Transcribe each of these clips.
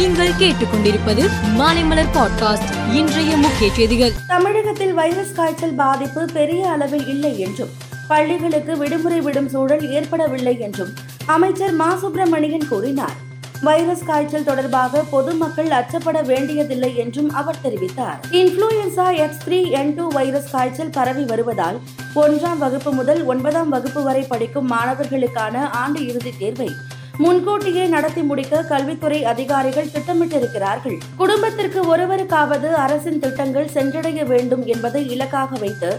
நீங்கள் கேட்டுக்கொண்டிருப்பது மாலைமலர் பாட்காஸ்ட் இன்றைய முக்கிய செய்திகள். தமிழகத்தில் வைரஸ் காய்ச்சல் பாதிப்பு பெரிய அளவில் இல்லை என்றும் பள்ளிகளுக்கு விடுமுறை விடும் சூழல் ஏற்படவில்லை என்றும் அமைச்சர் மா. சுப்பிரமணியன் கூறினார். வைரஸ் காய்ச்சல் தொடர்பாக பொதுமக்கள் அச்சப்பட வேண்டியதில்லை என்றும் அவர் தெரிவித்தார். Influenza X three N two virus காய்ச்சல் பரவி வருவதால் ஒன்றாம் வகுப்பு முதல் ஒன்பதாம் வகுப்பு வரை படிக்கும் மாணவர்களுக்கான ஆண்டு இறுதித் தேர்வை முன்கூட்டியே நடத்தி முடிக்க கல்வித்துறை அதிகாரிகள் திட்டமிட்டிருக்கிறார்கள். குடும்பத்திற்கு ஒருவருக்காவது அரசின் திட்டங்கள் சென்றடைய வேண்டும் என்பதை இலக்காக வைத்து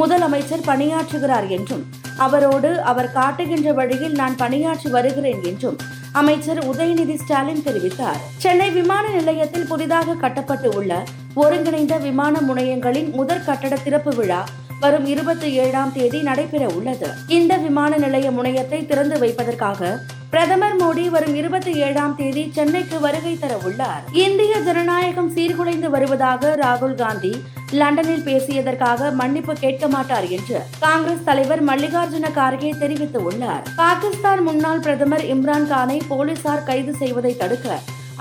முதலமைச்சர் பணியாற்றுகிறார் என்றும் அவரோடு அவர் காட்டுகின்ற வழியில் நான் பணியாற்றி வருகிறேன் என்றும் அமைச்சர் உதயநிதி ஸ்டாலின் தெரிவித்தார். சென்னை விமான நிலையத்தில் புதிதாக கட்டப்பட்டு உள்ள ஒருங்கிணைந்த விமான முனையங்களின் முதற் கட்டட திறப்பு விழா வரும் இருபத்தி ஏழாம் தேதி நடைபெற உள்ளது. இந்த விமான நிலைய முனையத்தை திறந்து வைப்பதற்காக பிரதமர் மோடி வரும் இருபத்தி ஏழாம் தேதி சென்னைக்கு வருகை தர உள்ளார் இந்திய ஜனநாயகம் சீர்குலைந்து வருவதாக ராகுல் காந்தி லண்டனில் பேசியதற்காக மன்னிப்பு கேட்க மாட்டார் என்று காங்கிரஸ் தலைவர் மல்லிகார்ஜுன கார்கே தெரிவித்துள்ளார். பாகிஸ்தான் முன்னாள் பிரதமர் இம்ரான் கானை போலீசார் கைது செய்வதை தடுக்க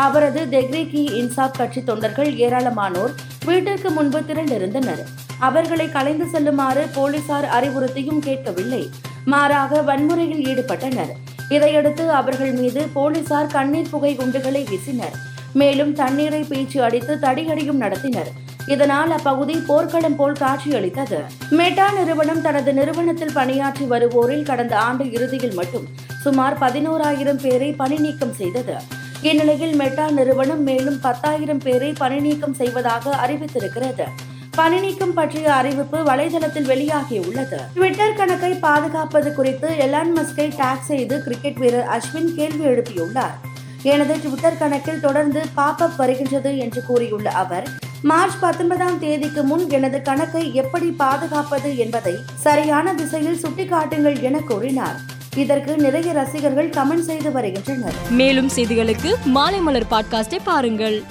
அவரது தெஹ்ரீக் கி இன்சாப் கட்சி தொண்டர்கள் ஏராளமானோர் வீட்டிற்கு முன்பு திரண்டிருந்தனர். அவர்களை கலைந்து செல்லுமாறு போலீசார் அறிவுறுத்தியும் கேட்கவில்லை. மாறாக வன்முறையில் ஈடுபட்டனர். இதையடுத்து அவர்கள் மீது போலீசார் கண்ணீர் புகை குண்டுகளை வீசினர். மேலும் தண்ணீரை பீச்சு அடித்து தடியடியும் நடத்தினர். இதனால் அப்பகுதி போர்க்களம் போல் காட்சியளித்தது. மெட்டா நிறுவனம் தனது நிறுவனத்தில் பணியாற்றி வருவோரில் கடந்த ஆண்டு இறுதியில் மட்டும் சுமார் பதினோராயிரம் பேரை பணி நீக்கம் செய்தது. இந்நிலையில் மெட்டா நிறுவனம் மேலும் பத்தாயிரம் பேரை பணி நீக்கம் செய்வதாக அறிவித்திருக்கிறது. பணி நீக்கம் பற்றிய அறிவிப்பு வலைதளத்தில் வெளியாகியுள்ளது ட்விட்டர் கணக்கை பாதுகாப்பது குறித்து எலான் மஸ்கை டேக் செய்து கிரிக்கெட் வீரர் அஸ்வின் கேள்வி எழுப்பியுள்ளார். எனது ட்விட்டர் கணக்கில் தொடர்ந்து பாப் அப் வருகின்றது என்று கூறியுள்ள அவர் மார்ச் பத்தொன்பதாம் தேதிக்கு முன் எனது கணக்கை எப்படி பாதுகாப்பது என்பதை சரியான திசையில் சுட்டிக்காட்டுங்கள் என கூறினார். இதற்கு நிறைய ரசிகர்கள் கமெண்ட் செய்து வருகின்றனர். மேலும் செய்திகளுக்கு மாலைமலர் பாட்காஸ்டை பாருங்கள்.